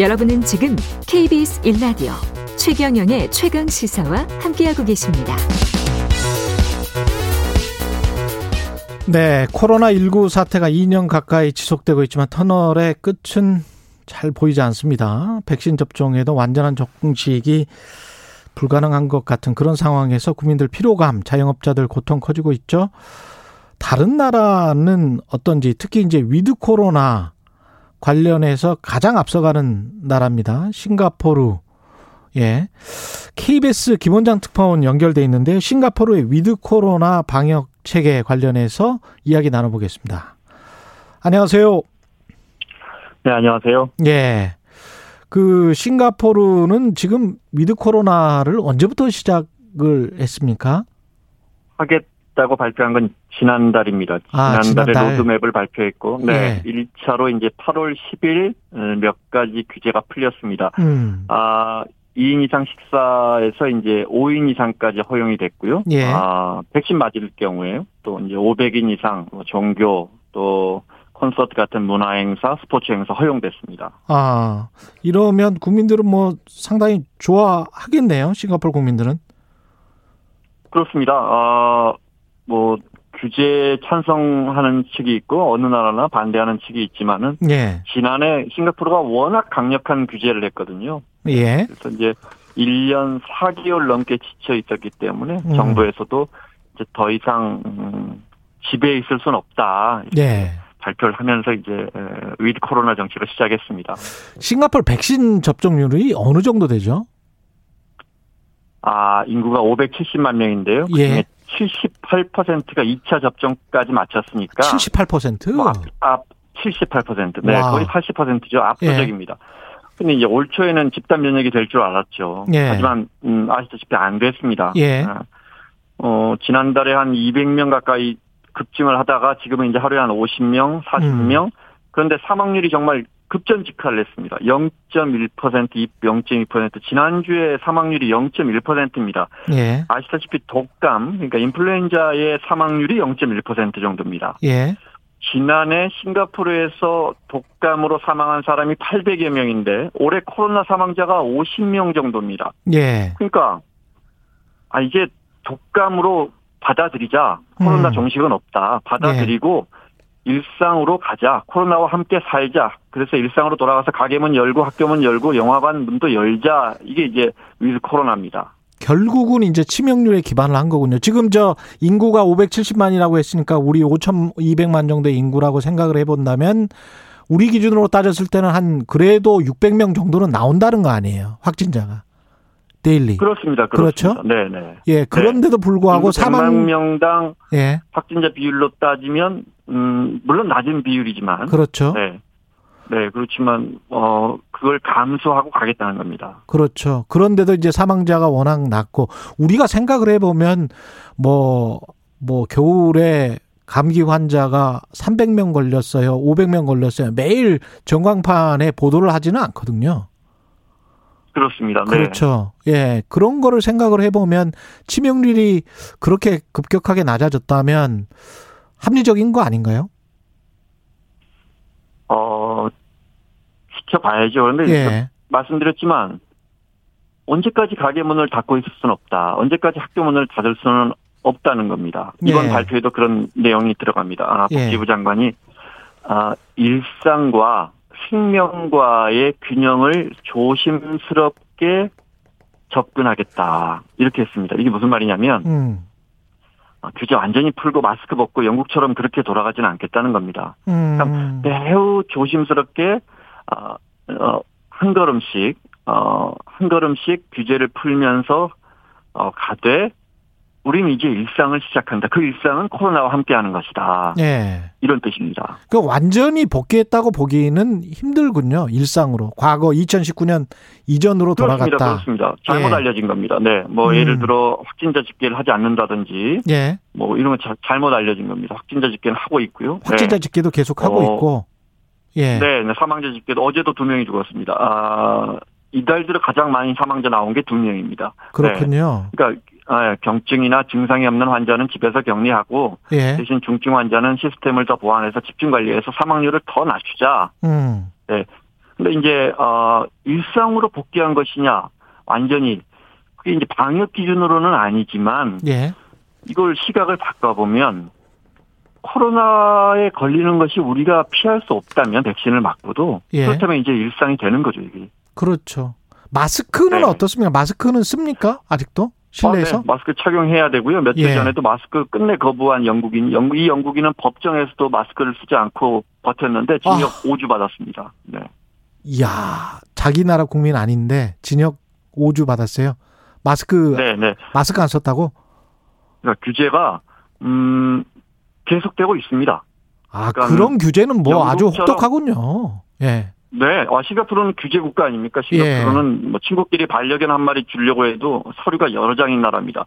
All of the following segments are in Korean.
여러분은 지금 KBS 1라디오 최경영의 최강 시사와 함께하고 계십니다. 네, 코로나19 사태가 2년 가까이 지속되고 있지만 터널의 끝은 잘 보이지 않습니다. 백신 접종에도 완전한 종식이 불가능한 것 같은 그런 상황에서 국민들 피로감, 자영업자들 고통 커지고 있죠. 다른 나라는 어떤지 특히 이제 with 코로나 관련해서 가장 앞서가는 나라입니다. 싱가포르. 예. KBS 김원장 특파원 연결돼 있는데 싱가포르의 with 코로나 방역 체계 관련해서 이야기 나눠보겠습니다. 안녕하세요. 네, 안녕하세요. 예. 그 싱가포르는 지금 with 코로나를 언제부터 시작을 했습니까? 하겠다고 발표한 건 지난달입니다. 아, 지난달에 지난달. 로드맵을 발표했고, 네. 예. 1차로 이제 8월 10일 어, 몇 가지 규제가 풀렸습니다. 음. 아, 2인 이상 식사에서 이제 5인 이상까지 허용이 됐고요. 예. 아, 백신 맞을 경우에 또 이제 500인 이상 뭐 종교 또 콘서트 같은 문화 행사, 스포츠 행사 허용됐습니다. 아, 이러면 국민들은 뭐 상당히 좋아하겠네요. 싱가포르 국민들은. 그렇습니다. 아, 뭐 규제 찬성하는 측이 있고 어느 나라나 반대하는 측이 있지만은 예. 지난해 싱가포르가 워낙 강력한 규제를 했거든요. 예. 그래서 이제 1년 4개월 넘게 지쳐 있었기 때문에 음. 정부에서도 이제 더 이상 음, 집에 있을 수는 없다. 예. 발표를 하면서 이제 에, with 코로나 정책을 시작했습니다. 싱가포르 백신 접종률이 어느 정도 되죠? 아, 인구가 570만 명인데요. 예. 그중에 78%가 2차 접종까지 마쳤으니까 78%? 뭐 앞, 앞 78%. 네, 와. 거의 80%죠. 압도적입니다. 근데 이제 올 초에는 집단 면역이 될 줄 알았죠. 예. 하지만 음, 아시다시피 안 됐습니다. 예. 아, 어, 지난달에 한 200명 가까이 급증을 하다가 지금은 이제 하루에 한 50명, 40명. 음. 그런데 사망률이 정말 급전 직하를 했습니다. 0.1%, 0.2%. 지난주에 사망률이 0.1%입니다. 예. 아시다시피 독감, 그러니까 인플루엔자의 사망률이 0.1% 정도입니다. 예. 지난해 싱가포르에서 독감으로 사망한 사람이 800여 명인데 올해 코로나 사망자가 50명 정도입니다. 예. 그러니까 아 이제 독감으로 받아들이자 코로나 음. 종식은 없다. 받아들이고 일상으로 가자. 코로나와 함께 살자. 그래서 일상으로 돌아가서 가게 문 열고 학교 문 열고 영화관 문도 열자. 이게 이제 위드 코로나입니다. 결국은 이제 치명률에 기반을 한 거군요. 지금 저 인구가 570만이라고 했으니까 우리 5,200만 정도의 인구라고 생각을 해본다면 우리 기준으로 따졌을 때는 한 그래도 600명 정도는 나온다는 거 아니에요. 확진자가. 데일리. 그렇습니다. 그렇죠? 그렇습니다. 네네. 예, 그런데도 불구하고 인구 100만 사망 명당 예. 확진자 비율로 따지면 음 물론 낮은 비율이지만 그렇죠. 네. 네, 그렇지만 어 그걸 감수하고 가겠다는 겁니다. 그렇죠. 그런데도 이제 사망자가 워낙 낮고 우리가 생각을 해 보면 뭐뭐 겨울에 감기 환자가 300명 걸렸어요. 500명 걸렸어요. 매일 전광판에 보도를 하지는 않거든요. 그렇습니다. 네. 그렇죠. 예. 그런 거를 생각을 해 보면 치명률이 그렇게 급격하게 낮아졌다면 합리적인 거 아닌가요? 어 지켜봐야죠. 그런데 예. 말씀드렸지만 언제까지 가게 문을 닫고 있을 수는 없다. 언제까지 학교 문을 닫을 수는 없다는 겁니다. 이번 예. 발표에도 그런 내용이 들어갑니다. 아, 예. 복지부 장관이 아, 일상과 생명과의 균형을 조심스럽게 접근하겠다. 이렇게 했습니다. 이게 무슨 말이냐면 음. 아, 규제 완전히 풀고 마스크 벗고 영국처럼 그렇게 돌아가지는 않겠다는 겁니다. 음. 매우 조심스럽게 어, 어, 한 걸음씩 어, 한 걸음씩 규제를 풀면서 어, 가되 우리는 이제 일상을 시작한다. 그 일상은 코로나와 함께하는 것이다. 예. 이런 뜻입니다. 그 완전히 복귀했다고 보기는 힘들군요. 일상으로. 과거 2019년 이전으로 그렇습니다. 돌아갔다. 그렇습니다. 잘못 예. 알려진 겁니다. 네, 뭐 음. 예를 들어 확진자 집계를 하지 않는다든지 예. 뭐 이런 건 자- 잘못 알려진 겁니다. 확진자 집계는 하고 있고요. 확진자 네. 집계도 계속 하고 어, 있고. 예. 네, 네, 사망자 집계도 어제도 두 명이 죽었습니다. 아, 이달 들어 가장 많이 사망자 나온 게 두 명입니다. 그렇군요. 그러니까 아, 경증이나 증상이 없는 환자는 집에서 격리하고 예. 대신 중증 환자는 시스템을 더 보완해서 집중 관리해서 사망률을 더 낮추자. 음. 근데 근데 이제 어 일상으로 복귀한 것이냐 완전히 그게 이제 방역 기준으로는 아니지만 예. 이걸 시각을 바꿔보면 코로나에 걸리는 것이 우리가 피할 수 없다면 백신을 맞고도 예. 그렇다면 이제 일상이 되는 거죠 이게. 그렇죠. 마스크는 네. 어떻습니까? 마스크는 씁니까? 아직도? 실내에서? 아, 네. 마스크 착용해야 되고요. 며칠 예. 전에도 마스크 끝내 거부한 영국인, 영국, 이 영국인은 법정에서도 마스크를 쓰지 않고 버텼는데 징역 아. 5주 받았습니다. 네. 이야, 자기 나라 국민 아닌데 징역 5주 받았어요. 마스크 네, 네. 마스크 안 썼다고? 그러니까 규제가 음 계속되고 있습니다. 아, 그러니까 그런 규제는 뭐 아주 혹독하군요. 예. 네, 아, 싱가포르는 규제 국가 아닙니까? 싱가포르는 뭐 친구끼리 반려견 한 마리 주려고 해도 서류가 여러 장인 나라입니다.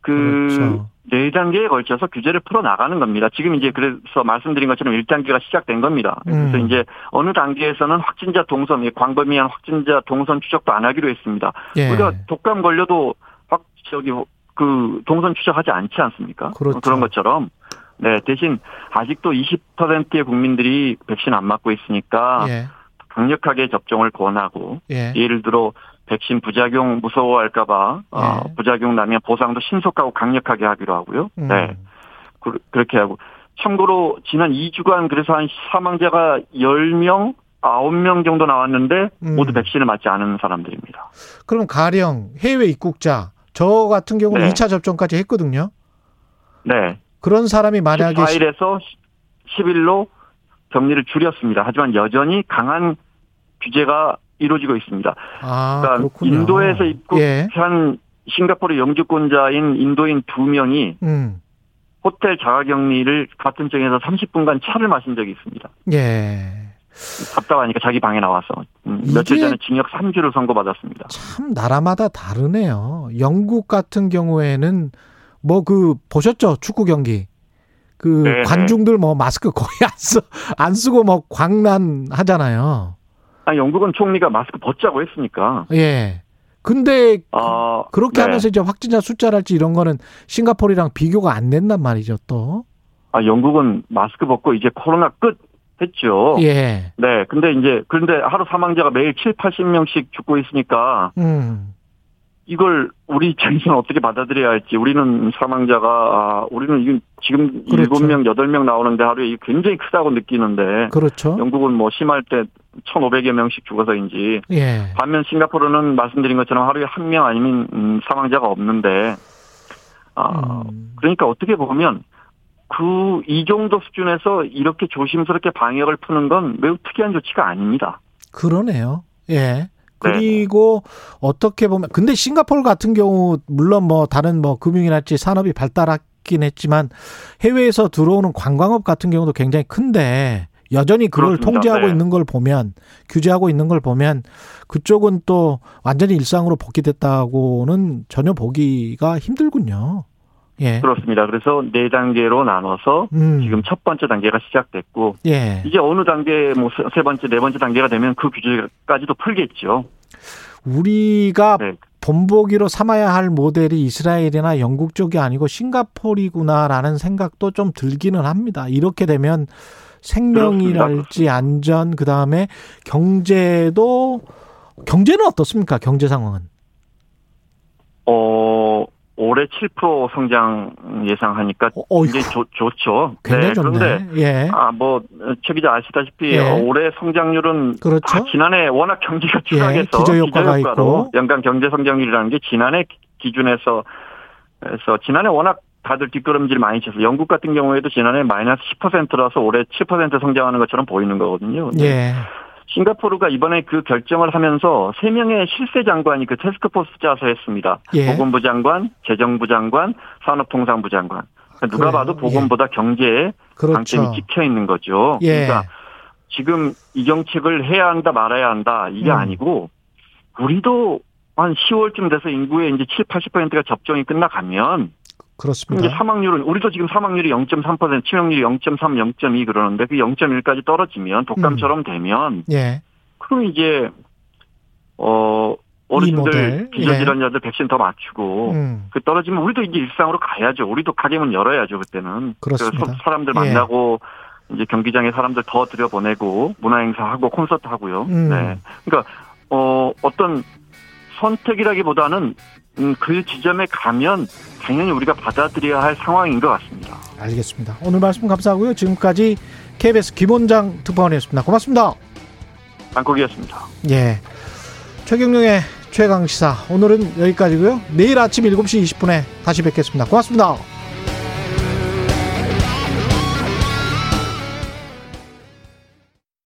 그 그렇죠. 네 단계에 걸쳐서 규제를 풀어 나가는 겁니다. 지금 이제 그래서 말씀드린 것처럼 1 단계가 시작된 겁니다. 그래서 음. 이제 어느 단계에서는 확진자 동선, 이 광범위한 확진자 동선 추적도 안 하기로 했습니다. 예. 우리가 독감 걸려도 확 저기 그 동선 추적하지 않지 않습니까? 그렇죠. 런 것처럼 네 대신 아직도 20%의 국민들이 백신 안 맞고 있으니까 예. 강력하게 접종을 권하고 예. 예를 들어 백신 부작용 무서워할까봐 어, 예. 부작용 나면 보상도 신속하고 강력하게 하기로 하고요. 음. 네 그, 그렇게 하고 참고로 지난 2주간 그래서 한 사망자가 10명 9명 정도 나왔는데 음. 모두 백신을 맞지 않은 사람들입니다. 그럼 가령 해외 입국자 저 같은 경우는 네. 2차 접종까지 했거든요. 네. 그런 사람이 만약에 14일에서 10일로 격리를 줄였습니다. 하지만 여전히 강한 규제가 이루어지고 있습니다. 아, 그러니까 그렇군요. 인도에서 예. 입국한 싱가포르 영주권자인 인도인 두 명이 음. 호텔 자가격리를 같은 정에서 30분간 차를 마신 적이 있습니다. 예. 답답하니까 자기 방에 나와서 음, 며칠 전에 징역 3주를 선고받았습니다. 참 나라마다 다르네요. 영국 같은 경우에는 뭐 그 보셨죠? 축구 경기. 그 네, 관중들 뭐 마스크 거의 안 쓰, 안 쓰고 뭐 광란 하잖아요. 아, 영국은 총리가 마스크 벗자고 했으니까. 예. 근데 어, 그렇게 네. 하면서 이제 확진자 숫자랄지 이런 거는 싱가포르랑 비교가 안 된단 말이죠, 또. 아, 영국은 마스크 벗고 이제 코로나 끝 했죠. 예. 네, 근데 이제 그런데 하루 사망자가 매일 7, 80명씩 죽고 있으니까 음. 이걸 우리 입장에서는 어떻게 받아들여야 할지 우리는 사망자가 아, 우리는 지금 그렇죠. 7명, 8명 나오는데 하루에 굉장히 크다고 느끼는데 그렇죠. 영국은 뭐 심할 때 1,500여 명씩 죽어서인지 예. 반면 싱가포르는 말씀드린 것처럼 하루에 한 명 아니면 음, 사망자가 없는데 아, 음. 그러니까 어떻게 보면 그 이 정도 수준에서 이렇게 조심스럽게 방역을 푸는 건 매우 특이한 조치가 아닙니다. 그러네요. 예. 네. 그리고 어떻게 보면 근데 싱가포르 같은 경우 물론 뭐 다른 뭐 금융이랄지 산업이 발달했긴 했지만 해외에서 들어오는 관광업 같은 경우도 굉장히 큰데 여전히 그걸 그렇습니다. 통제하고 네. 있는 걸 보면 규제하고 있는 걸 보면 그쪽은 또 완전히 일상으로 복귀됐다고는 전혀 보기가 힘들군요. 예. 그렇습니다. 그래서 네 단계로 나눠서 음. 지금 첫 번째 단계가 시작됐고 예. 이제 어느 단계 뭐 세 번째 네 번째 단계가 되면 그 규제까지도 풀겠죠. 우리가 네. 본보기로 삼아야 할 모델이 이스라엘이나 영국 쪽이 아니고 싱가포르구나라는 생각도 좀 들기는 합니다. 이렇게 되면 생명이랄지 안전 그다음에 경제도 경제는 어떻습니까? 경제 상황은. 어 올해 7% 성장 예상하니까 어, 좋, 좋죠. 굉장히 좋네. 그런데 예. 아뭐 최 기자 아시다시피 예. 올해 성장률은 그렇죠. 아, 지난해 워낙 경기가 예, 추락해서 기저효과가 기저효과로. 연간 경제 성장률이라는 게 지난해 기준에서 그래서 지난해 워낙 다들 뒷걸음질 많이 쳐서 영국 같은 경우에도 지난해 마이너스 10%라서 올해 7% 성장하는 것처럼 보이는 거거든요. 예. 싱가포르가 이번에 그 결정을 하면서 세 명의 실세 장관이 그 테스크포스 짜서 했습니다. 예. 보건부 장관, 재정부 장관, 산업통상부 장관. 그러니까 누가. 봐도 보건보다 경제에 그렇죠. 방점이 찍혀 있는 거죠. 예. 그러니까 지금 이 정책을 해야 한다 말아야 한다 이게 음. 아니고 우리도 한 10월쯤 돼서 인구의 이제 7, 80%가 접종이 끝나가면 그렇습니다. 이제 사망률은 우리도 지금 사망률이 0.3%, 치명률이 0.3, 0.2 그러는데 그 0.1까지 떨어지면 독감처럼 되면 예. 그럼 이제 어 어르신들 모델, 기저질환자들 백신 더 맞추고 음. 그 떨어지면 우리도 이제 일상으로 가야죠. 우리도 가게 문 열어야죠 그때는. 그렇습니다. 사람들 예. 만나고 이제 경기장에 사람들 더 들여보내고 문화행사하고 콘서트 하고요. 음. 네. 그러니까, 어, 어떤 선택이라기보다는 음, 그 지점에 가면 당연히 우리가 받아들여야 할 상황인 것 같습니다. 알겠습니다. 오늘 말씀 감사하고요. 지금까지 KBS 김원장 특파원이었습니다. 고맙습니다. 땅콩이었습니다. 예. 최경영의 최강 시사 오늘은 여기까지고요. 내일 아침 7시 20분에 다시 뵙겠습니다. 고맙습니다.